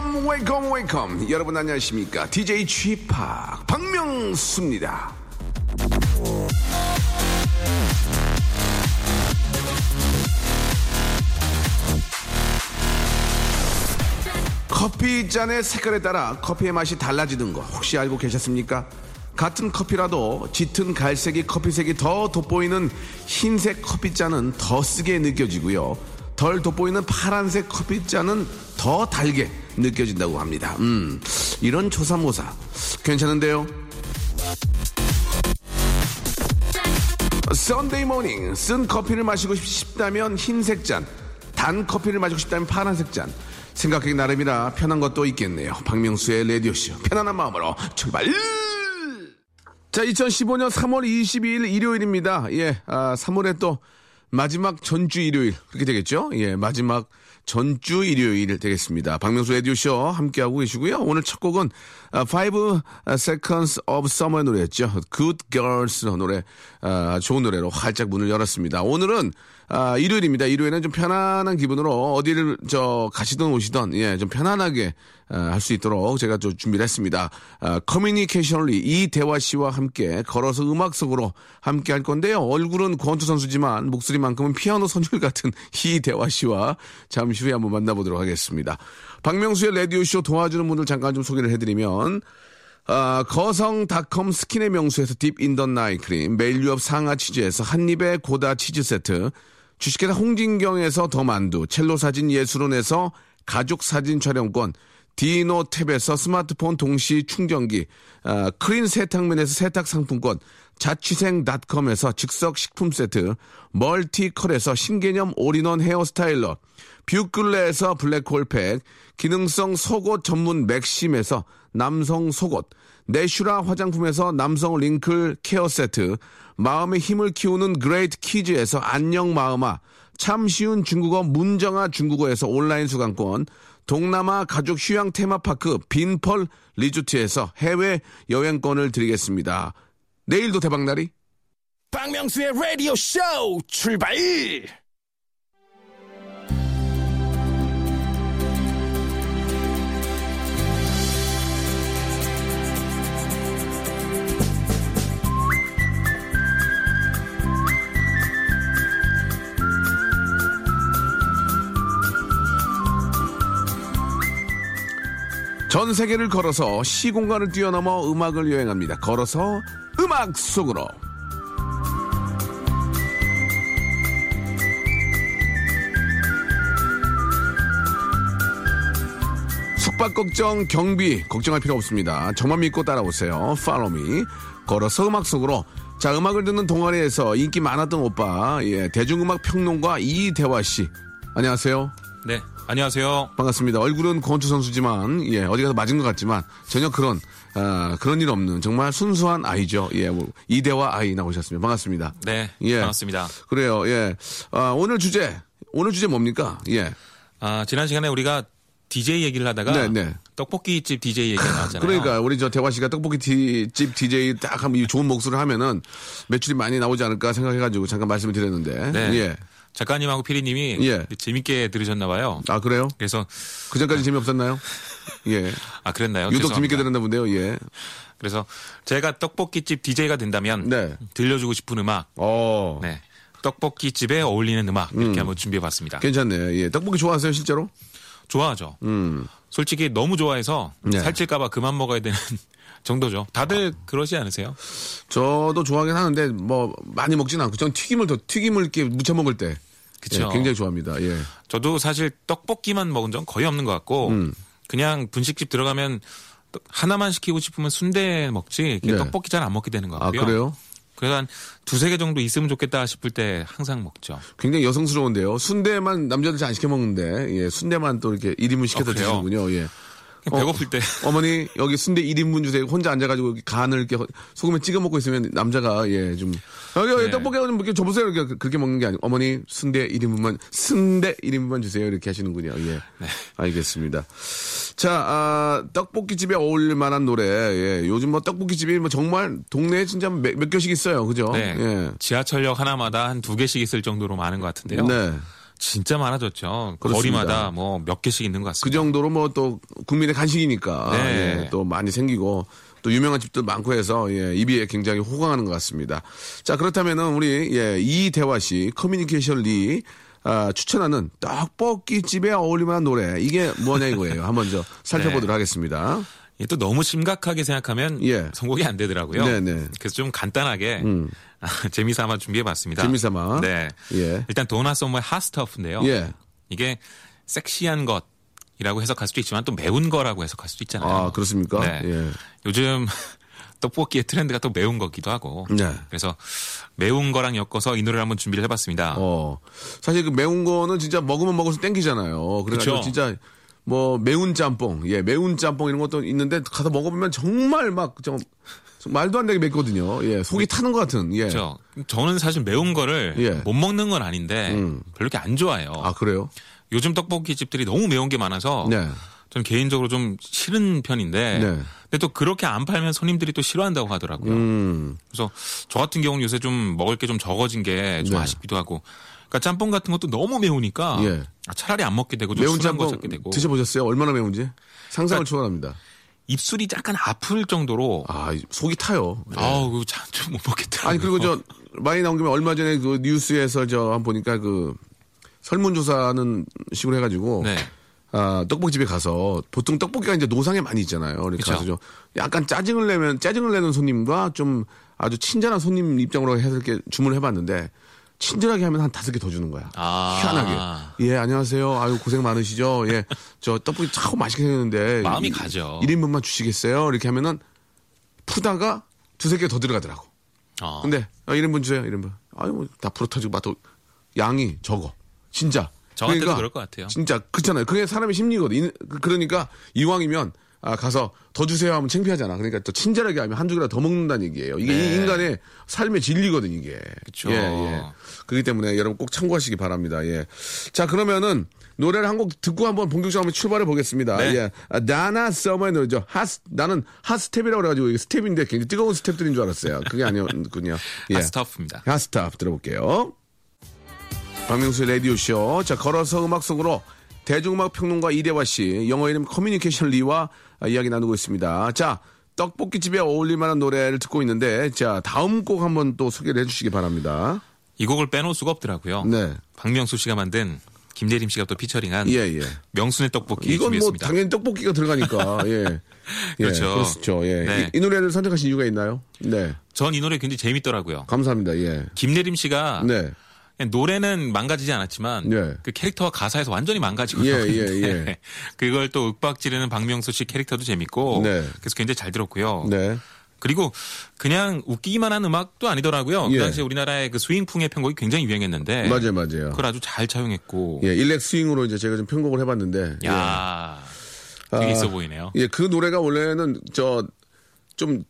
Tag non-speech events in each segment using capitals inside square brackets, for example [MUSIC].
Wake up wake up wake up 여러분 안녕하십니까 DJ 쥐팍 박명수입니다 커피 잔의 색깔에 따라 커피의 맛이 달라지는 거 혹시 알고 계셨습니까? 같은 커피라도 짙은 갈색이 커피색이 더 돋보이는 흰색 커피잔은 더 쓰게 느껴지고요. 덜 돋보이는 파란색 커피잔은 더 달게 느껴진다고 합니다. 음, 이런 조삼모사 괜찮은데요? Sunday morning 쓴 커피를 마시고 싶다면 흰색 잔, 단 커피를 마시고 싶다면 파란색 잔. 생각하기 나름이라 편한 것도 있겠네요. 박명수의 라디오쇼 편안한 마음으로 출발! 자, 2015년 3월 22일 일요일입니다. 예, 아, 3월에 또 마지막 전주 일요일 그렇게 되겠죠? 예, 마지막 전주 일요일 되겠습니다. 박명수 라디오쇼 함께하고 계시고요. 오늘 첫 곡은 5 Seconds of Summer 노래였죠. Good Girls 노래, 아, 좋은 노래로 활짝 문을 열었습니다. 오늘은 아, 일요일입니다. 일요일은 좀 편안한 기분으로 어디를 저 가시든 오시든 예, 좀 편안하게 아, 할수 있도록 제가 좀 준비를 했습니다. 아, 커뮤니케이션리 이대화 씨와 함께 걸어서 음악 속으로 함께 할 건데요. 얼굴은 권투 선수지만 목소리만큼은 피아노 선율 같은 이대화 씨와 잠시 후에 한번 만나보도록 하겠습니다. 박명수의 라디오쇼 도와주는 분들 잠깐 좀 소개를 해드리면 아, 거성닷컴 스킨의 명수에서 deep in the night 크림, 매일 유업 상하 치즈에서 한입에 고다 치즈 세트, 주식회사 홍진경에서 더 만두, 첼로 사진 예술원에서 가족 사진 촬영권, 디노 탭에서 스마트폰 동시 충전기, 아, 크린 세탁면에서 세탁 상품권, 자취생닷컴에서 즉석 식품 세트, 멀티컬에서 신개념 올인원 hair styler, 뷰클레에서 블랙홀팩, 기능성 속옷 전문 맥심에서 남성 속옷, 내슈라 화장품에서 남성 wrinkle care 세트, 마음의 힘을 키우는 그레이트 키즈에서 안녕 마음아, 참 쉬운 중국어 문정아 중국어에서 온라인 수강권, 동남아 가족 휴양 테마파크 빈펄 리조트에서 해외 여행권을 드리겠습니다. 내일도 대박날이? 박명수의 Radio Show 출발. 전 세계를 걸어서 시공간을 뛰어넘어 음악을 여행합니다. 걸어서 음악 속으로. 숙박 걱정, 경비 걱정할 필요 없습니다. 저만 믿고 따라오세요. Me. 걸어서 음악 속으로. 자, 음악을 듣는 동아리에서 인기 많았던 오빠, 예, 대중음악 평론가 이대화 씨. 안녕하세요. 네, 안녕하세요. 반갑습니다. 얼굴은 권투 선수지만 예 어디 가서 맞은 것 같지만 전혀 그런 아, 그런 일 없는 정말 순수한 아이죠. 예, 뭐, 이대화 아이 나오셨습니다. 반갑습니다. 네, 예. 반갑습니다. 그래요. 예, 아, 오늘 주제 오늘 주제 뭡니까? 예, 아, 지난 시간에 우리가 DJ 얘기를 하다가 네, 네. 떡볶이 집 DJ 얘기가 나왔잖아요. 그러니까 우리 저 대화 씨가 떡볶이 티- 집 DJ 딱 하면 이 좋은 목소리를 하면은 매출이 많이 나오지 않을까 생각해가지고 잠깐 말씀을 드렸는데 네. 예, 작가님하고 피디님이 예. 재밌게 들으셨나 봐요. 아 그래요? 그래서 그 전까지 재미없었나요? [LAUGHS] 예, 아 그랬나요? 유독 죄송합니다. 재밌게 들었나 본데요. 예, 그래서 제가 떡볶이집 DJ가 된다면 네. 들려주고 싶은 음악, 어, 네. 떡볶이집에 어울리는 음악 이렇게 한번 준비해 봤습니다. 괜찮네. 예, 떡볶이 좋아하세요 실제로? 좋아하죠. 음. 솔직히 너무 좋아해서 네. 살찔까봐 그만 먹어야 되는 정도죠. 다들 그러지 않으세요? 저도 좋아하긴 하는데 뭐 많이 먹진 않고 전 튀김을 더 튀김을 이렇게 무쳐 먹을 때 그쵸. 예, 굉장히 좋아합니다. 예. 저도 사실 떡볶이만 먹은 적 거의 없는 것 같고 음. 그냥 분식집 들어가면 떡- 하나만 시키고 싶으면 순대 먹지 네. 떡볶이 잘 안 먹게 되는 것아 같고요. 그래요? 그래서 한 두세 개 정도 있으면 좋겠다 싶을 때 항상 먹죠. 굉장히 여성스러운데요. 순대만 남자들 잘 안 시켜 먹는데 예, 순대만 또 이렇게 1인분 시켜서 어? 드시는군요. 예. 그냥 배고플 때. [LAUGHS] 어 머니 여기 순대 1인분 주세요. 혼자 앉아가지고 간을 이렇게 소금에 찍어 먹고 있으면 남자가 예 좀 여기 여기 네. 떡볶이 좀 이렇게 줘보세요. 이렇게 그렇게 먹는 게 아니고 어머니 순대 1인분만 순대 1인분만 주세요. 이렇게 하시는군요. 예, 네. 알겠습니다. 자 아, 떡볶이 집에 어울릴 만한 노래. 예, 요즘 뭐 떡볶이 집이 뭐 정말 동네에 진짜 몇, 몇 개씩 있어요. 그죠? 네. 예. 지하철역 하나마다 한 두 개씩 있을 정도로 많은 것 같은데요. 네. 진짜 많아졌죠. 그렇습니다. 거리마다 뭐 몇 개씩 있는 것그 같습니다. 정도로 뭐 또 국민의 간식이니까 네. 예, 또 많이 생기고 또 유명한 집도 많고 해서 예, 입이 굉장히 호강하는 것 같습니다. 자 그렇다면은 우리 예, 이대화 씨 커뮤니케이션 리 아, 추천하는 떡볶이 집에 어울릴만한 노래 이게 뭐냐 이거예요. 한번 저 [LAUGHS] 살펴보도록 네. 하겠습니다. 또 너무 심각하게 생각하면 예. 선곡이 안 되더라고요. 네네. 음. 그래서 좀 간단하게 [LAUGHS] 재미삼아 준비해봤습니다. 재미삼아. 네. 예. 일단 도나 서머의 핫스터프인데요. 예. 이게 섹시한 것 이라고 해석할 수도 있지만 또 매운 거라고 해석할 수도 있잖아요. 아 그렇습니까? 네. 예. 요즘 [LAUGHS] 떡볶이의 트렌드가 또 매운 거기도 하고. 네. 그래서 매운 거랑 엮어서 이 노래를 한번 준비를 해봤습니다. 어 사실 그 매운 거는 진짜 먹으면 먹을수록 땡기잖아요. 그래가지고 그쵸. 진짜 뭐 매운 짬뽕, 예 매운 짬뽕 이런 것도 있는데 가서 먹어보면 정말 막 좀 말도 안 되게 맵거든요. 예 속이 타는 것 같은. 예. 그렇죠. 저는 사실 매운 거를 예. 못 먹는 건 아닌데 음. 별로 이렇게 안 좋아해요. 아 그래요? 요즘 떡볶이 집들이 너무 매운 게 많아서 네. 저는 개인적으로 좀 싫은 편인데 네. 근데 또 그렇게 안 팔면 손님들이 또 싫어한다고 하더라고요. 음. 그래서 저 같은 경우는 요새 좀 먹을 게 좀 적어진 게좀 네. 아쉽기도 하고 그러니까 짬뽕 같은 것도 너무 매우니까 예. 아, 차라리 안 먹게 되고 좀 매운 짬뽕 찾게 되고 드셔보셨어요? 얼마나 매운지? 상상을 그러니까- 초월합니다. 입술이 약간 아플 정도로 아 속이 타요. 예. 아우 참못 먹겠더라고요. 아니 그리고 저 많이 나온 김에 얼마 전에 그 뉴스에서 저 한번 보니까 그 설문조사하는 식으로 해가지고 네. 아, 떡볶이집에 가서 보통 떡볶이가 이제 노상에 많이 있잖아요. 그러니까 약간 짜증을 내면 짜증을 내는 손님과 좀 아주 친절한 손님 입장으로 해서 이렇게 주문을 해봤는데 친절하게 하면 한 다섯 개 더 주는 거야. 아. 희한하게. 예, 안녕하세요. 아유, 고생 많으시죠? 예, 저 떡볶이 참 맛있게 생겼는데. 마음이 이- 가죠. 1인분만 주시겠어요? 이렇게 하면은 푸다가 두세 개 더 들어가더라고. 어. 근데 아, 1인분 주세요. 1인분. 아유 뭐 다 부러터지고 맛도 양이 적어. 진짜. 저한테도 그럴 것 같아요. 진짜 그렇잖아요. 그게 사람의 심리거든. 이- 그- 그러니까 이왕이면 아, 가서 더 주세요 하면 창피하잖아. 그러니까 또 친절하게 하면 한두 개라도 더 먹는다는 얘기예요. 이게 네. 이 인간의 삶의 진리거든 이게. 그쵸. 예, 예. 그렇기 때문에 여러분 꼭 참고하시기 바랍니다. 예. 자 그러면은 노래를 한 곡 듣고 한번 본격적으로 한번 출발해 보겠습니다. 네. 예. 아, 도나 서머의 노래죠. Hot 나는 hot step이라고 그래 가지고 이게 스텝인데 굉장히 뜨거운 스텝들인 줄 알았어요. 그게 아니었군요. [LAUGHS] 예. Hot Stuff입니다. Hot Stuff 들어볼게요. 박명수의 라디오 쇼. 자, 걸어서 음악 속으로 대중음악 평론가 이대화 씨, 영어 이름 커뮤니케이션 리와 아, 이야기 나누고 있습니다. 자, 떡볶이집에 어울릴 만한 노래를 듣고 있는데, 자, 다음 곡 한번 또 소개를 해주시기 바랍니다. 이 곡을 빼놓을 수가 없더라고요. 네. 박명수 씨가 만든 김대림 씨가 또 피처링한 예, 예. 명순의 떡볶이 이건 뭐 준비했습니다. 당연히 떡볶이가 들어가니까, 예. [LAUGHS] 예, 그렇죠. 그렇죠. 예. 네. 이, 이 노래를 선택하신 이유가 있나요? 네. 전 이 노래 굉장히 재밌더라고요. 감사합니다. 예. 김대림 씨가 네. 그냥 노래는 망가지지 않았지만 네. 그 캐릭터와 가사에서 완전히 망가지고 예, 예, 예. [LAUGHS] 그걸 또 윽박 지르는 박명수 씨 캐릭터도 재밌고 네. 그래서 굉장히 잘 들었고요. 네. 그리고 그냥 웃기기만 한 음악도 아니더라고요. 예. 그 당시에 우리나라의 그 스윙풍의 편곡이 굉장히 유행했는데 맞아요, 맞아요. 그걸 아주 잘 차용했고 예, 일렉 스윙으로 이제 제가 좀 편곡을 해봤는데. 예. 야 되게 아, 있어 보이네요. 예, 그 노래가 원래는 저 좀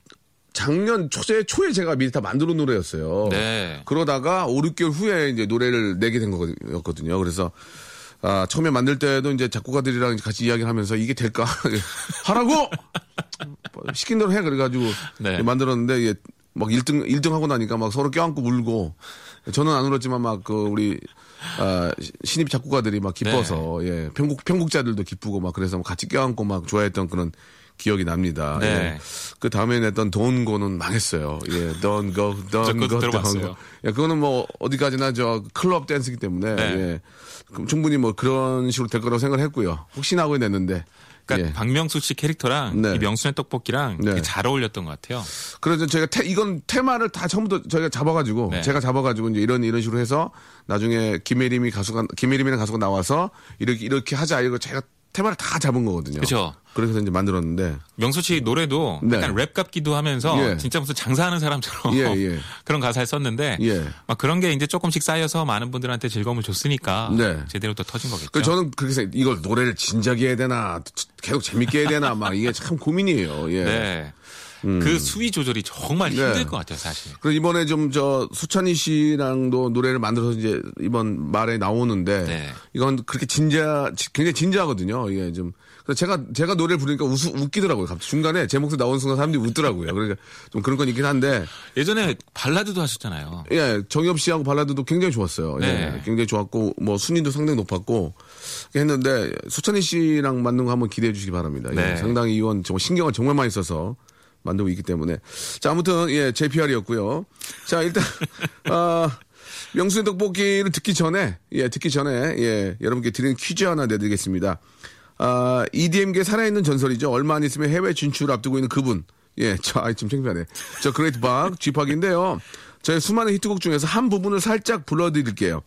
작년 초에 초에 제가 미리 다 만들어 놓은 노래였어요. 네. 그러다가 5, 6개월 후에 이제 노래를 내게 된 거거든요. 그래서 아, 처음에 만들 때도 이제 작곡가들이랑 같이 이야기를 하면서 이게 될까? [LAUGHS] 하라고! 시킨 대로 해. 그래가지고 네. 만들었는데 이게 막 1등, 1등 하고 나니까 막 서로 껴안고 울고 저는 안 울었지만 막 그 우리 아, 신입 작곡가들이 막 기뻐서 네. 예, 편곡, 편곡자들도 기쁘고 막 그래서 막 같이 껴안고 막 좋아했던 그런 기억이 납니다. 네. 예. 그 다음에 냈던 Don't Go는 망했어요. 예, Don't Go, 저 Don't Go, Don't. Go. 예, 그거는 뭐 어디까지나 저 클럽 댄스기 때문에 네. 예, 충분히 뭐 그런 식으로 될 거라고 생각을 했고요. 혹시나 하고 냈는데 그러니까 예. 박명수 씨 캐릭터랑 네. 이 명수네 떡볶이랑 네. 잘 어울렸던 것 같아요. 그래서 저희가 테, 이건 테마를 다 처음부터 저희가 잡아가지고 네. 제가 잡아가지고 이제 이런 이런 식으로 해서 나중에 김예림이 가수가 김예림이라는 가수가 나와서 이렇게 이렇게 하자 이거 제가 테마를 다 잡은 거거든요. 그쵸. 그래서 이제 만들었는데 명수 씨 노래도 네. 약간 랩 같기도 하면서 예. 진짜 무슨 장사하는 사람처럼 예, 예. [LAUGHS] 그런 가사를 썼는데 예. 막 그런 게 이제 조금씩 쌓여서 많은 분들한테 즐거움을 줬으니까 네. 제대로 또 터진 거겠죠. 그 저는 그렇게 생각 이걸 노래를 진작에 해야 되나 계속 재밌게 해야 되나 막 이게 참 고민이에요. 예. 네. 그 수위 조절이 정말 힘들 네. 것 같아요, 사실. 그래서 이번에 좀 저 수찬이 씨랑도 노래를 만들어서 이제 이번 말에 나오는데 네. 이건 그렇게 진지하 굉장히 진지하거든요. 이게 좀 그래서 제가 제가 노래를 부르니까 웃, 웃기더라고요. 갑자기 중간에 제 목소리 나오는 순간 사람들이 웃더라고요. 그러니까 좀 그런 건 있긴 한데 예전에 발라드도 하셨잖아요. 예 정엽 씨하고 발라드도 굉장히 좋았어요. 예, 네. 굉장히 좋았고 뭐 순위도 상당히 높았고 했는데 수찬이 씨랑 만든 거 한번 기대해 주시기 바랍니다. 예, 네. 상당히 이건 정말 신경을 정말 많이 써서 만들고 있기 때문에 자 아무튼 예 JPR이었고요. 자 일단 [LAUGHS] 아 명수의 떡볶이를 듣기 전에 예 듣기 전에 예 여러분께 드리는 퀴즈 하나 내드리겠습니다. 아 EDM계 살아있는 전설이죠. 얼마 안 있으면 해외 진출 앞두고 있는 그분. 예, 저, 아이, 좀 창피하네. 저 Great 박, 쥐팍인데요. 저희 수많은 히트곡 중에서 한 부분을 살짝 불러드릴게요.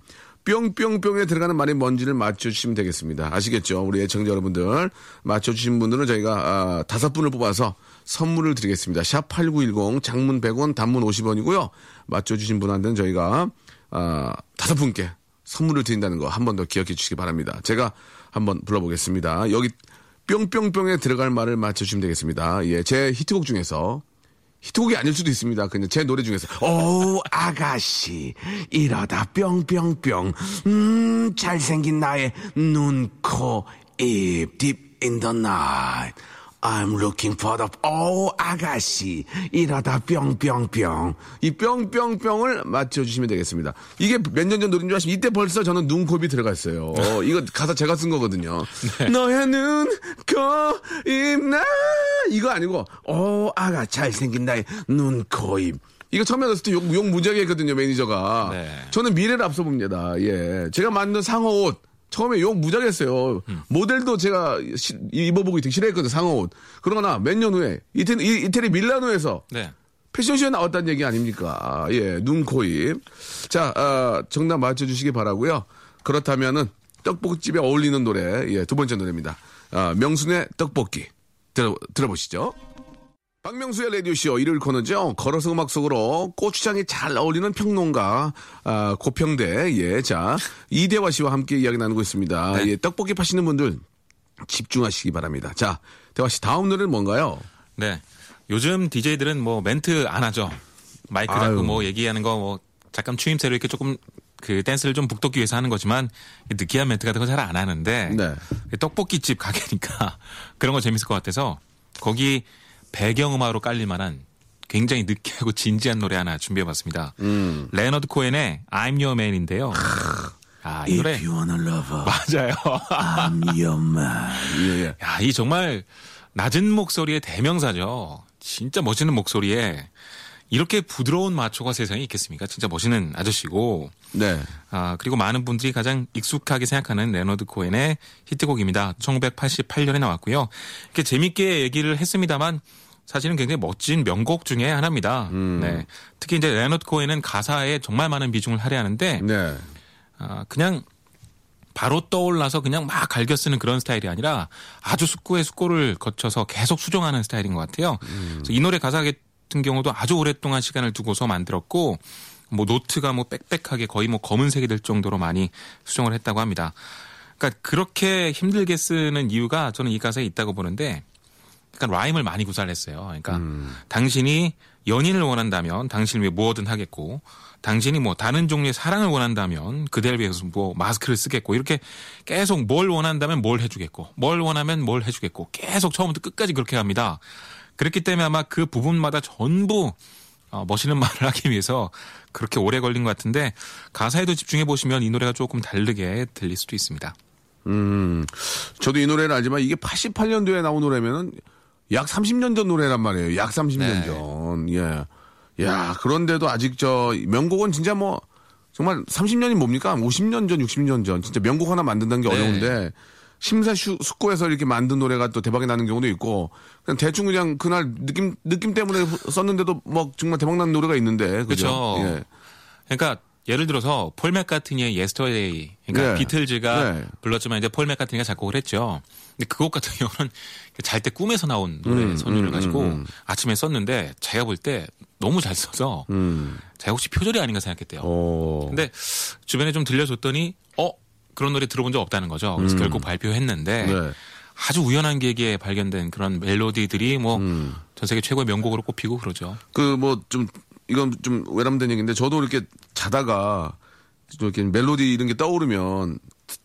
뿅뿅뿅에 들어가는 말이 뭔지를 맞춰주시면 되겠습니다. 아시겠죠? 우리 애청자 여러분들. 맞춰주신 분들은 저희가, 아, 다섯 분을 뽑아서 선물을 드리겠습니다. 샵8910, 장문 100원, 단문 50원이고요. 맞춰주신 분한테는 저희가, 아, 다섯 분께 선물을 드린다는 거 한 번 더 기억해 주시기 바랍니다. 제가 한번 불러보겠습니다. 여기 뿅뿅뿅에 들어갈 말을 맞춰주시면 되겠습니다. 예, 제 히트곡 중에서 히트곡이 아닐 수도 있습니다. 그냥 제 노래 중에서 오 아가씨 이러다 뿅뿅뿅 음 잘생긴 나의 눈, 코, 입 in the night I'm looking for the 오 아가씨 이러다 뿅뿅뿅 이 뿅뿅뿅을 맞춰주시면 되겠습니다. 이게 몇 년 전 노래인 줄 아시면 이때 벌써 저는 눈곱이 들어가 있어요. 어, 이거 가사 제가 쓴 거거든요. 너의 눈, 코, 입, 나 이거 아니고 오 아가 잘생긴 나의 눈, 코, 입 이거 처음에 넣었을 때 욕, 욕 무지하게 했거든요, 매니저가. 네. 저는 미래를 앞서 봅니다. 예. 제가 만든 상어 옷. 처음에 욕 무지하게 했어요. 모델도 제가 시- 입어보고 되게 싫어했거든요, 상어 옷. 그러거나 몇 년 후에 이태리, 이- 이태리 밀라노에서 네. 패션쇼에 나왔다는 얘기 아닙니까? 아, 예, 눈, 코, 입. 자, 아, 정답 맞춰주시기 바라고요 그렇다면은 떡볶이집에 어울리는 노래, 예, 두 번째 노래입니다. 아, 명순의 떡볶이. 들어, 들어보시죠. 박명수의 라디오쇼 일요일 코너죠. 걸어서 음악 속으로 고추장이 잘 어울리는 평론가, 아, 고평대, 예, 자, 이대화 씨와 함께 이야기 나누고 있습니다. 네. 예, 떡볶이 파시는 분들 집중하시기 바랍니다. 자, 대화 씨 다음 노래는 뭔가요? 네. 요즘 DJ들은 뭐 멘트 안 하죠. 마이크 아유. 잡고 뭐 얘기하는 거 뭐 잠깐 추임새로 이렇게 조금 그 댄스를 좀 북돋기 위해서 하는 거지만 느끼한 멘트 같은 거 잘 안 하는데 네. 떡볶이집 가게니까 [LAUGHS] 그런 거 재밌을 것 같아서 거기 배경음악으로 깔릴 만한 굉장히 느끼하고 진지한 노래 하나 준비해봤습니다. 음. 레너드 코엔의 I'm Your Man인데요. 아, 이 노래 맞아요. I'm your man 예, 예. 야, 이 정말 낮은 목소리의 대명사죠. 진짜 멋있는 목소리에 이렇게 부드러운 마초가 세상에 있겠습니까? 진짜 멋있는 아저씨고. 네. 아, 그리고 많은 분들이 가장 익숙하게 생각하는 레너드 코엔의 히트곡입니다. 1988년에 나왔고요. 이렇게 재밌게 얘기를 했습니다만 사실은 굉장히 멋진 명곡 중에 하나입니다. 네. 특히 이제 레너드 코엔은 가사에 정말 많은 비중을 할애하는데 네. 아, 그냥 바로 떠올라서 그냥 막 갈겨 쓰는 그런 스타일이 아니라 아주 숙고의 숙고를 거쳐서 계속 수정하는 스타일인 것 같아요. 그래서 이 노래 가사 같은 경우도 아주 오랫동안 시간을 두고서 만들었고 뭐 노트가 뭐 빽빽하게 거의 뭐 검은색이 될 정도로 많이 수정을 했다고 합니다. 그러니까 그렇게 힘들게 쓰는 이유가 저는 이 가사에 있다고 보는데 약간 라임을 많이 구사를 했어요. 그러니까 당신이 연인을 원한다면 당신을 위해 뭐든 하겠고 당신이 뭐 다른 종류의 사랑을 원한다면 그대를 위해서 뭐 마스크를 쓰겠고 이렇게 계속 뭘 원한다면 뭘 해주겠고 뭘 원하면 뭘 해주겠고 계속 처음부터 끝까지 그렇게 갑니다. 그렇기 때문에 아마 그 부분마다 전부 어, 멋있는 말을 [LAUGHS] 하기 위해서 그렇게 오래 걸린 것 같은데 가사에도 집중해 보시면 이 노래가 조금 다르게 들릴 수도 있습니다. 음, 저도 이 노래를 알지만 이게 88년도에 나온 노래면은 약 30년 전 노래란 말이에요. 약 30년 네. 전. 예. 야, 그런데도 아직 저 명곡은 진짜 뭐 정말 30년이 뭡니까? 50년 전, 60년 전. 진짜 명곡 하나 만든다는 게 네. 어려운데 심사 슈, 숙고해서 이렇게 만든 노래가 또 대박이 나는 경우도 있고 그냥 대충 그냥 그날 느낌 느낌 때문에 썼는데도 뭐 정말 대박 나는 노래가 있는데 그죠? 예. 그러니까 예를 들어서 폴 맥카트니의 Yesterday 그러니까 네. 비틀즈가 네. 불렀지만 이제 폴 맥카트니가 작곡을 했죠. 근데 그 곡 같은 경우는 [LAUGHS] 잘 때 꿈에서 나온 노래 선율을 가지고 아침에 썼는데 제가 볼 때 너무 잘 써서 제가 혹시 표절이 아닌가 생각했대요. 오. 근데 주변에 좀 들려줬더니 어 그런 노래 들어본 적 없다는 거죠. 그래서 결국 발표했는데 네. 아주 우연한 계기에 발견된 그런 멜로디들이 뭐전 음. 세계 최고의 명곡으로 꼽히고 그러죠. 그 뭐 좀 이건 좀 외람된 얘기인데 저도 이렇게 자다가 좀 이렇게 멜로디 이런 게 떠오르면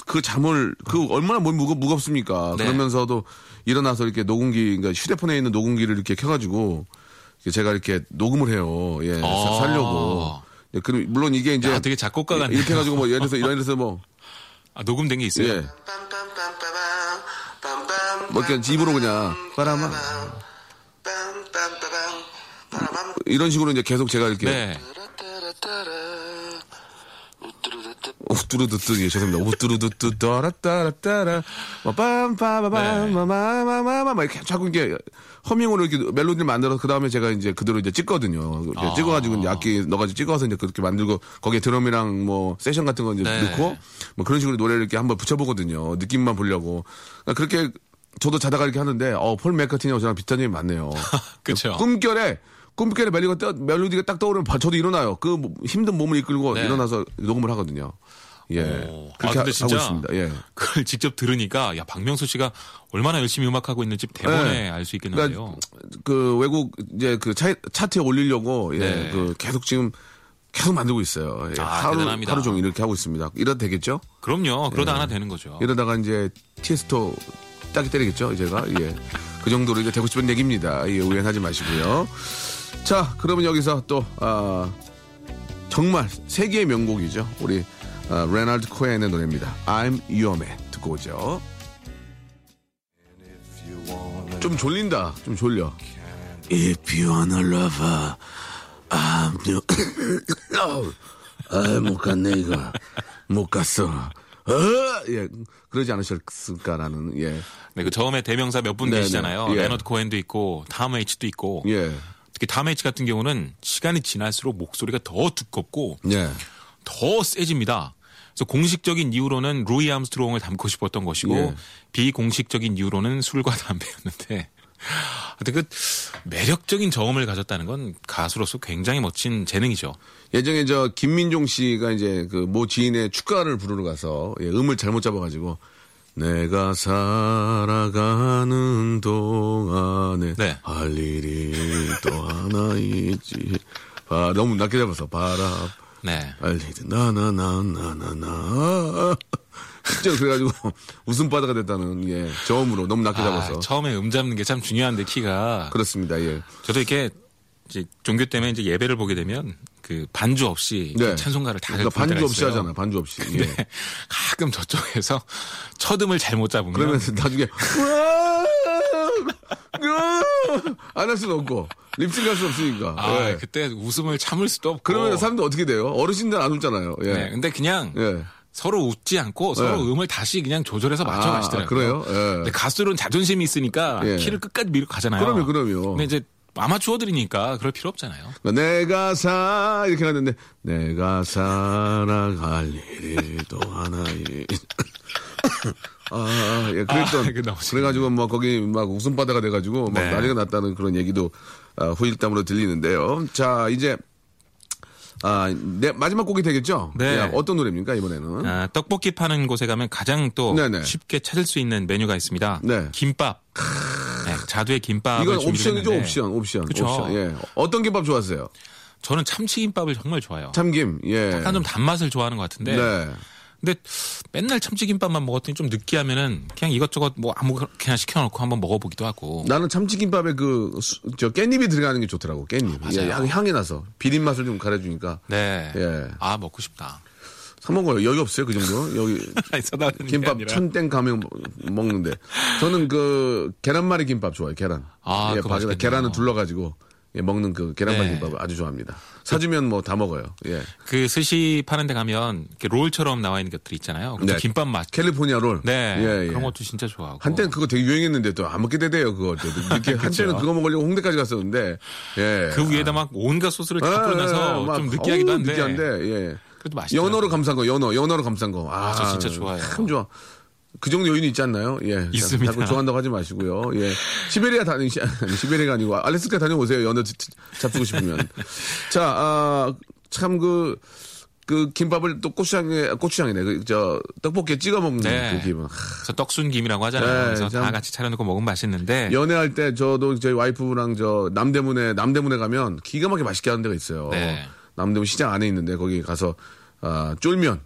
그 잠을 그 얼마나 몸이 무겁, 무겁습니까? 네. 그러면서도 일어나서 이렇게 녹음기 그러니까 휴대폰에 있는 녹음기를 이렇게 켜가지고 제가 이렇게 녹음을 해요. 예, 아. 사- 살려고. 예, 그럼 물론 이게 이제 야, 되게 작곡가 같네요. 이렇게 해가지고 뭐 예를 들어서 [LAUGHS] 예를 들어서 뭐 아, 녹음된 게 있어요. 예. 뭐 이렇게 입으로 그냥 바라마 이런 식으로 이제 계속 제가 이렇게 네. 우뚜루두뚜 예 죄송합니다 우뚜루두뚜 따라따라따라 뭐 빰빠바밤마마마마마 막 이렇게 자꾸 이렇게 허밍으로 이렇게 멜로디를 만들어서 그 다음에 제가 이제 그대로 이제 찍거든요 아. 찍어가지고 이제 악기 넣어가지고 찍어서 이제 그렇게 만들고 거기에 드럼이랑 뭐 세션 같은 거 이제 네. 넣고 뭐 그런 식으로 노래를 이렇게 한번 붙여보거든요 느낌만 보려고 그러니까 그렇게 저도 자다가 이렇게 하는데 어폴 맥카트니하고 저랑 비슷한 점이 많네요 [LAUGHS] 그쵸. 꿈결에 꿈결에 멜로디가, 떠, 멜로디가 딱 떠오르면 바- 저도 일어나요. 그 뭐- 힘든 몸을 이끌고 네. 일어나서 녹음을 하거든요. 예. 오. 그렇게 아, 근데 하- 진짜 하고 있습니다. 예. 그걸 직접 들으니까 야 박명수 씨가 얼마나 열심히 음악하고 있는지 대본에 네. 알수 있겠는데요. 그 외국 이제 그 차, 차트에 올리려고 예. 네. 그 계속 지금 계속 만들고 있어요. 예. 아, 하루, 대단합니다. 하루 종일 이렇게 하고 있습니다. 이러다 되겠죠? 그럼요. 그러다 예. 하나 되는 거죠. 이러다가 이제 티에스토 딱이 때리겠죠, 제가. 예. 그 정도로 이제 되고 싶은 얘기입니다. 예, 오해하지 마시고요. 자, 그러면 여기서 또, 아, 정말 세계의 명곡이죠. 우리, 아, 레너드 코엔의 노래입니다. I'm Your Man. 듣고 오죠. 좀 졸린다. 좀 졸려. If you want a lover, I'm your. [COUGHS] oh. 아, 못 갔네, 이거. 못 갔어. 어! 예. 그러지 않으셨을까라는, 예. 네, 그 처음에 대명사 몇분 네네. 계시잖아요. 예. 레너드 코엔도 있고 탐 웨이츠도 있고 예. 특히 탐 H 같은 경우는 시간이 지날수록 목소리가 더 두껍고 예. 더 세집니다. 그래서 공식적인 이유로는 루이 암스트롱을 닮고 싶었던 것이고 예. 비공식적인 이유로는 술과 담배였는데 하여튼 그 매력적인 저음을 가졌다는 건 가수로서 굉장히 멋진 재능이죠. 예전에 저 김민종 씨가 이제 그 모 지인의 축가를 부르러 가서 예, 음을 잘못 잡아가지고 내가 살아가는 동안에 네. 할 일이 또 있지. 바, 너무 낮게 잡아서 바람 네. 할 일이 나나나나나나 진짜 그래가지고 [LAUGHS] 웃음바다가 됐다는 예 저음으로 너무 낮게 잡아서 아, 처음에 음 잡는 게 참 중요한데 키가 그렇습니다 예 저도 이렇게 이제 종교 때문에 이제 예배를 보게 되면 그 반주 없이 네. 찬송가를 다 그러니까 반주 없이 있어요. 하잖아 반주 없이 예. 근데 [LAUGHS] 가끔 저쪽에서 첫음을 잘못 잡으면 그러면서 나중에 [LAUGHS] 안 할 수는 없고 립싱 할 수 없으니까. 아, 예. 그때 웃음을 참을 수도 없고. 그러면 사람들 어떻게 돼요? 어르신들 안 웃잖아요. 예. 네, 근데 그냥 예. 서로 웃지 않고 서로 네. 음을 다시 그냥 조절해서 맞춰 아, 가시더라고요. 그래요? 예. 근데 가수들은 자존심이 있으니까 예. 키를 끝까지 밀고 가잖아요. 그럼요, 그럼요. 근데 이제 아마추어들이니까 그럴 필요 없잖아요. 내가 사 이렇게 하는데 내가 살아갈 일이 또 하나 이 [LAUGHS] 아, 예, 그랬던, 아, 그래가지고 뭐 거기 막 웃음바다가 돼가지고 막 네. 난리가 났다는 그런 얘기도 아, 후일담으로 들리는데요. 자, 이제, 아, 네, 마지막 곡이 되겠죠? 네. 예, 어떤 노래입니까, 이번에는? 아, 떡볶이 파는 곳에 가면 가장 또 네네. 쉽게 찾을 수 있는 메뉴가 있습니다. 네. 김밥. 네, 자두의 김밥을 이건 옵션이죠, 옵션, 옵션. 그쵸. 옵션. 예. 어떤 김밥 좋아하세요? 저는 참치김밥을 정말 좋아해요. 참김, 예. 약간 좀 단맛을 좋아하는 것 같은데 네. 근데 맨날 참치김밥만 먹었더니 좀 느끼하면은 그냥 이것저것 뭐 아무거나 시켜놓고 한번 먹어보기도 하고 나는 참치김밥에 그, 수- 저, 깻잎이 들어가는 게 좋더라고, 깻잎. 맞아요. 예, 향, 향이 나서. 비린 맛을 좀 가려주니까. 네. 예. 아 먹고 싶다. 사 먹어요. 여기 없어요, 그 정도? 여기. [LAUGHS] 김밥. 천땡 가면 먹- 먹는데. 저는 그, 계란말이 김밥 좋아해요, 계란. 아, 예, 맛있겠네요. 계란을 둘러가지고, 예, 먹는 그 계란말이 네. 김밥을 아주 좋아합니다. 사주면 뭐 다 먹어요. 예. 그 스시 파는 데 가면 이렇게 롤처럼 나와 있는 것들 있잖아요. 네. 김밥 맛. 캘리포니아 롤. 네. 예, 예. 그런 것도 진짜 좋아하고. 한때는 그거 되게 유행했는데 또 안 먹게 되대요, 그거. 또 이렇게 [LAUGHS] 한때는 그거 먹으려고 홍대까지 갔었는데, 예. 그 위에다 막 온갖 소스를 다 예, 뿌려놔서 예, 막, 좀 느끼하기도 한데. 느끼한데, 예. 그래도 맛있어요. 연어로 감싼 거, 연어, 연어로 감싼 거. 아, 저 진짜 좋아해요. 참 좋아. 그 정도 요인이 있지 않나요? 예. 있습니다. 자꾸 좋아한다고 하지 마시고요. 예. 시베리아 다니, 시- 아니, 시베리아가 아니고 알래스카 다녀오세요. 연어 지- 잡수고 싶으면. [LAUGHS] 자, 아, 참 그, 그 김밥을 또 고추장에 고추장이네. 그 저 떡볶이에 찍어 먹는 네. 그. 하, 그래서 떡순김이라고 하잖아요. 네, 그래서 참. 다 같이 차려놓고 먹으면 맛있는데. 연애할 때 저도 저희 와이프랑 저 남대문에 남대문에 가면 기가 막히게 맛있게 하는 데가 있어요. 네. 남대문 시장 안에 있는데 거기 가서 아, 쫄면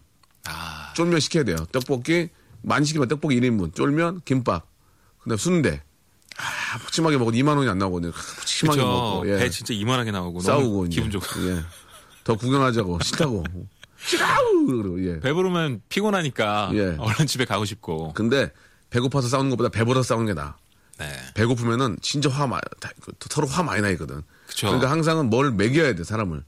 아, 쫄면 시켜야 돼요. 떡볶이 많이 시키면 떡볶이 1인분, 쫄면, 김밥, 그다음 순대. 아, 푸짐하게 먹어도 2만 원이 안 나오거든요. 푸짐하게 그쵸. 먹고 예. 배 진짜 이만하게 나오고 싸우고. 기분 좋고. 예. 더 구경하자고 싫다고. 싫다고 그러고 예. 배부르면 피곤하니까 예. 얼른 집에 가고 싶고. 근데 배고파서 싸우는 것보다 배불러서 싸우는 게 나아. 네. 배고프면은 진짜 화 다- 그 서로 화 많이 나있거든. 그쵸. 그러니까 항상은 뭘 먹여야 돼 사람을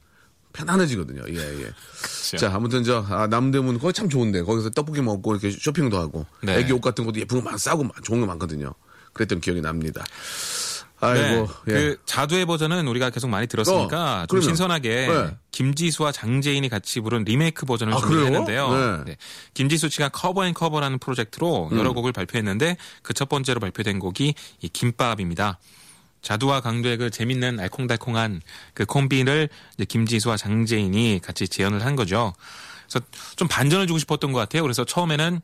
편안해지거든요. 예 예. [LAUGHS] 자 아무튼 저 아, 남대문 거기 참 좋은데 거기서 떡볶이 먹고 이렇게 쇼핑도 하고 네. 애기 옷 같은 것도 예쁜 거 많 싸고 많- 좋은 거 많거든요. 그랬던 기억이 납니다. 네, 아이고 예. 그 자두의 버전은 우리가 계속 많이 들었으니까 어, 좀. 신선하게 네. 김지수와 장재인이 같이 부른 리메이크 버전을 아, 준비했는데요. 그래요? 네. 김지수 씨가 Cover and Cover라는 프로젝트로 음. 여러 곡을 발표했는데 그 첫 번째로 발표된 곡이 이 김밥입니다. 자두와 강두의 그 재밌는 알콩달콩한 그 콤비를 이제 김지수와 장재인이 같이 재현을 한 거죠. 그래서 좀 반전을 주고 싶었던 것 같아요. 그래서 처음에는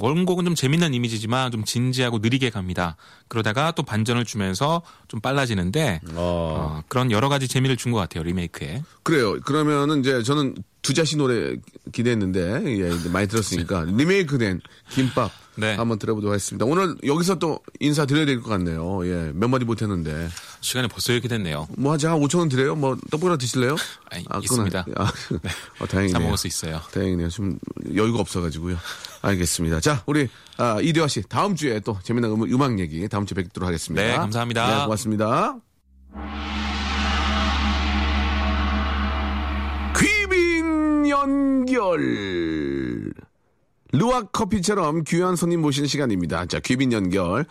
원곡은 좀 재밌는 이미지지만 좀 진지하고 느리게 갑니다. 그러다가 또 반전을 주면서 좀 빨라지는데 어. 어, 그런 여러 가지 재미를 준 것 같아요 리메이크에. 그래요. 그러면은 이제 저는 두자 씨 노래 기대했는데 예, 이제 많이 들었으니까 [LAUGHS] 리메이크된 김밥 네. 한번 들어보도록 하겠습니다. 오늘 여기서 또 인사 드려야 될 것 같네요. 예, 몇 마디 못했는데 시간이 벌써 이렇게 됐네요. 뭐 하자 한 5천 원 드려요. 뭐 떡볶이나 드실래요? 아니, 그건 있습니다. 네. 아, 어, 다행이네요. 사 먹을 수 있어요. 다행이네요. 좀 여유가 없어가지고요. 알겠습니다. 자, 우리 아, 이대화 씨 다음 주에 또 재미난 음, 음악 얘기 다음 주에 뵙도록 하겠습니다. 네, 감사합니다. 네, 고맙습니다. 귀빈 연결. 루악 커피처럼 귀한 손님 모시는 시간입니다. 자, 귀빈 연결.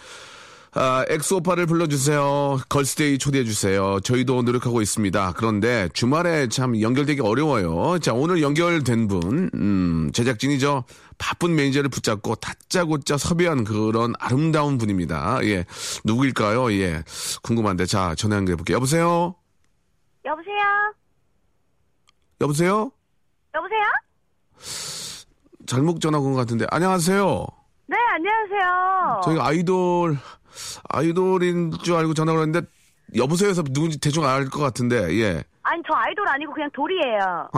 아, 엑소오빠를 불러주세요. 걸스데이 초대해주세요. 저희도 노력하고 있습니다. 그런데 주말에 참 연결되기 어려워요. 자, 오늘 연결된 분, 음, 제작진이 저 바쁜 매니저를 붙잡고 다짜고짜 섭외한 그런 아름다운 분입니다. 예. 누구일까요? 예. 궁금한데. 자, 전화 연결해볼게요. 여보세요? 여보세요? 여보세요? 여보세요? 잘못 전화 온것 같은데. 안녕하세요. 네, 안녕하세요. 저희가 아이돌, 아이돌인 줄 알고 전화를 했는데, 여보세요에서 누군지 대충 알 것 같은데, 예. 아니, 저 아이돌 아니고 그냥 돌이에요.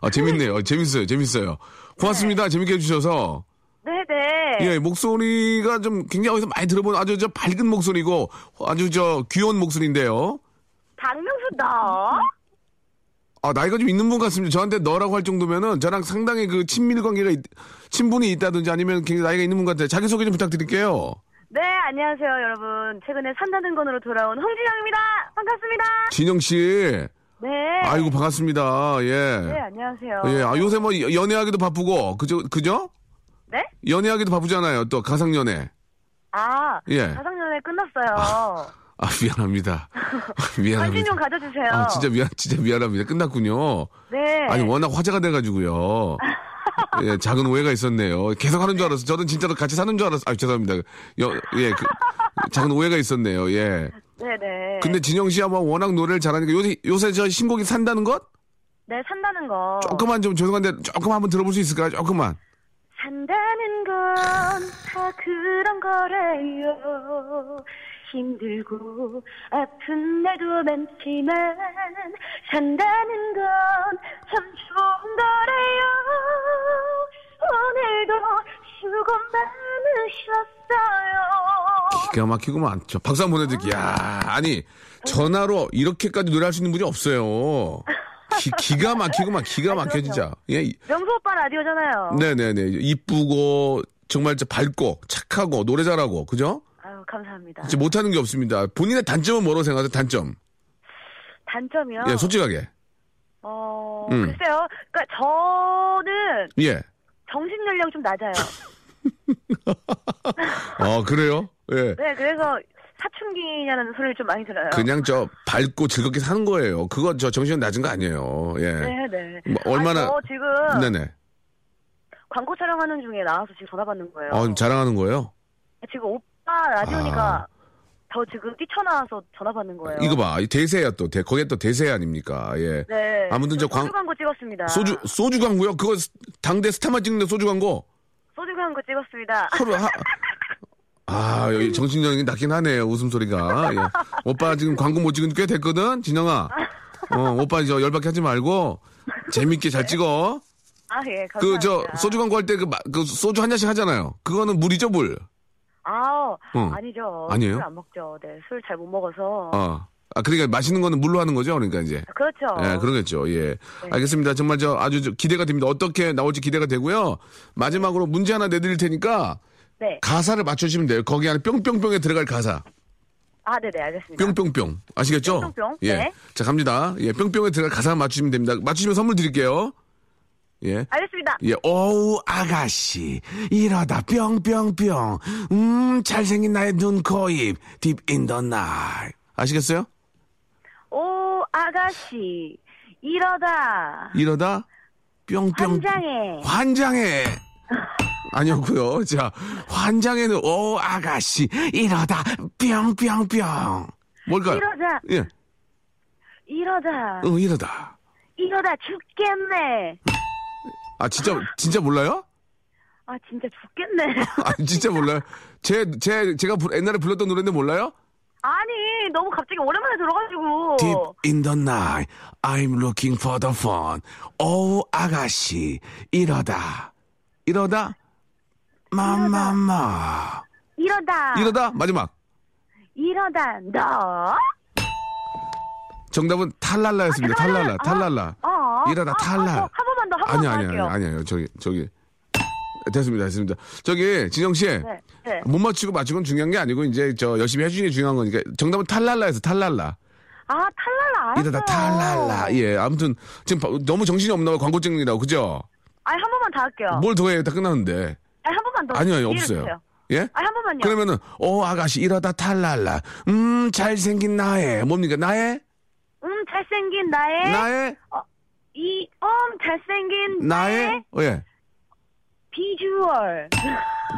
아, [LAUGHS] 재밌네요. 재밌어요. 재밌어요. 고맙습니다. 재밌게 해주셔서. 네네. 예, 목소리가 좀 굉장히 어디서 많이 들어본 아주 저 밝은 목소리고 아주 저 귀여운 목소리인데요. 박명수 너? 아, 나이가 좀 있는 분 같습니다. 저한테 너라고 할 정도면은 저랑 상당히 그 친밀 관계가, 있- 친분이 있다든지 아니면 굉장히 나이가 있는 분 같아요. 자기소개 좀 부탁드릴게요. 네, 안녕하세요, 여러분. 최근에 산다는 건으로 돌아온 홍진영입니다. 반갑습니다. 진영 씨. 네. 아이고, 반갑습니다. 예. 네, 안녕하세요. 예, 아, 요새 뭐 연애하기도 바쁘고, 그죠, 그죠? 네? 연애하기도 바쁘잖아요. 또 가상 연애. 아, 예. 가상 연애 끝났어요. 아, 미안합니다. [LAUGHS] 미안합니다. 관심 좀 가져주세요. 아, 진짜 미안, 진짜 미안합니다. 끝났군요. 네. 아니, 워낙 화제가 돼가지고요. [LAUGHS] 예, 작은 오해가 있었네요. 계속 하는 줄 알았어. 저는 진짜로 같이 사는 줄 알았어. 아, 죄송합니다. 여, 예, 그, 작은 오해가 있었네요. 예. 네네. 근데 진영 씨야 뭐 워낙 노래를 잘하니까 요새, 요새 저 신곡이 산다는 것? 네, 산다는 거. 조금만 좀 죄송한데 조금 한번 들어볼 수 있을까요? 조금만. 산다는 건 다 그런 거래요. 힘들고 아픈 날도 많지만 산다는 건 참 좋은 거래요. 오늘도 수고 많으셨어요. 기가 막히구만. 저 박수 한번 보내드릴게요. 야 아니, 전화로 이렇게까지 노래할 수 있는 분이 없어요. 기, 기가 막히구만. 기가 막혀, 진짜. 예. 이- 명수 오빠 라디오잖아요. 네네네. 이쁘고, 정말 저 밝고, 착하고, 노래 잘하고, 그죠? 아유, 감사합니다. 진짜 못하는 게 없습니다. 본인의 단점은 뭐라고 생각하세요? 단점. 단점이요? 예, 솔직하게. 어, 음. 글쎄요. 그러니까 저는 예. 정신 연령이 좀 낮아요. 어, [LAUGHS] 그래요? 예. 네, 그래서 사춘기냐는 소리를 좀 많이 들어요. 그냥 저 밝고 즐겁게 사는 거예요. 그거 저 정신 낮은 거 아니에요. 예. 네, 네. 뭐 얼마나- 아, 저 지금 네네. 광고 촬영하는 중에 나와서 지금 전화 받는 거예요. 어, 자랑하는 거예요? 지금 오빠 라디오니까 저 지금 뛰쳐나와서 전화 받는 거예요. 이거 봐. 이 대세야 또. 대, 거기에 또 대세 아닙니까? 예. 네. 아무튼 저 광- 소주 광고 찍었습니다. 소주, 소주 광고요? 그거 당대 스타만 찍는데 소주 광고? 소주 광고 찍었습니다. 서로 하, 아, 여기 [LAUGHS] 정신력이 낮긴 하네요. 웃음소리가. 예. 오빠 지금 광고 못 찍은 지꽤 됐거든? 진영아. 어, 오빠 저 열받게 하지 말고 재밌게 잘 찍어. 아, 예, 감사합니다. 그, 저, 소주 광고 할 때 그, 그 소주 한 잔씩 하잖아요. 그거는 물이죠, 물? 아, 어. 아니죠. 아니에요? 술 안 먹죠. 네, 술 잘 못 먹어서. 어. 아, 그러니까 맛있는 거는 물로 하는 거죠? 그러니까 이제. 그렇죠. 예, 그러겠죠. 예. 네. 알겠습니다. 정말 저 아주 저 기대가 됩니다. 어떻게 나올지 기대가 되고요. 마지막으로 문제 하나 내드릴 테니까 네. 가사를 맞춰주시면 돼요. 거기 안에 뿅뿅뿅에 들어갈 가사. 아, 네네, 알겠습니다. 뿅뿅뿅. 아시겠죠? 뿅뿅뿅. 예. 네. 자, 갑니다. 예, 뿅뿅에 들어갈 가사 맞추시면 됩니다. 맞추시면 선물 드릴게요. 예. 알겠습니다. 예, 오우, 아가씨. 이러다 뿅뿅뿅. 음, 잘생긴 나의 눈, 코, 입. 딥 인 더 나이. 아시겠어요? 오, 아가씨. 이러다. 이러다 뿅뿅. 환장해. 환장해. 아니었고요. 자, 환장해는 오 아가씨 이러다 뿅뿅뿅. 뭘까요? 이러다. 예, 이러다. 어 이러다. 이러다 죽겠네. 아 진짜 진짜 몰라요? 아, 진짜 죽겠네. 아 진짜 몰라요? 제 제 제가 부- 옛날에 불렀던 노래인데 몰라요? 아니, 너무 갑자기 오랜만에 들어가지고. Deep in the night, I'm looking for the fun. 오 아가씨 이러다 이러다 마마마 이러다. 이러다 마지막 이러다 너. 정답은 탈랄라였습니다. 탈랄라 탈랄라. 어. 이러다 어, 탈랄. 어, 한 번만 더, 한 아니 번만 아니 할게요. 아니 아니요 저기 저기 됐습니다 됐습니다 저기 진영 씨. 네, 네. 못 맞추고 맞추고는 중요한 게 아니고 이제 저 열심히 해주는 게 중요한 거니까 정답은 탈랄라에서 탈랄라 아, 탈랄라 알았어요. 이러다 탈랄라 예 아무튼 지금 바- 너무 정신이 없나 봐 광고 찍느라고 그죠 아니, 한 번만 더 할게요. 뭘 더 해요 다 끝났는데 아니, 한 번만 더. 아니요 기회를 없어요 주세요. 예 아니, 한 번만요. 그러면은 오 아가씨 이러다 탈랄라 음 잘생긴 나의 뭡니까 나의 음, 잘생긴 나의. 나의 이, 음, 잘생긴 나의 예 비주얼.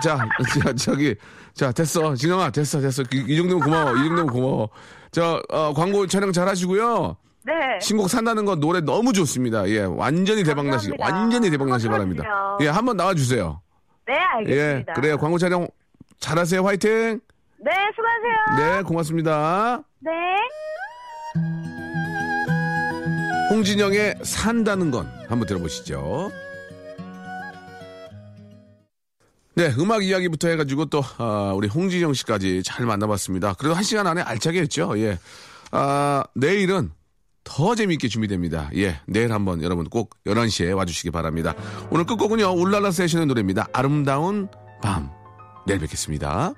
자, 자, 저기, 자, 됐어. 진영아, 됐어, 됐어. 이, 이 정도면 고마워. 이 정도면 고마워. 저, 어, 광고 촬영 잘 하시고요. 네. 신곡 산다는 거 노래 너무 좋습니다. 예, 완전히 대박나시기. 완전히 대박나시기 바랍니다. 예, 한번 나와주세요. 네, 예, 알겠습니다. 그래요. 광고 촬영 잘하세요. 화이팅! 네, 수고하세요. 네, 고맙습니다. 네. 홍진영의 산다는 건 한번 들어보시죠. 네, 음악 이야기부터 해가지고 또, 아, 우리 홍진영 씨까지 잘 만나봤습니다. 그래도 한 시간 안에 알차게 했죠. 예. 아, 내일은 더 재미있게 준비됩니다. 예, 내일 한번 여러분 꼭 11시에 와주시기 바랍니다. 오늘 끝곡은요, 울랄라 세션의 노래입니다. 아름다운 밤. 내일 뵙겠습니다.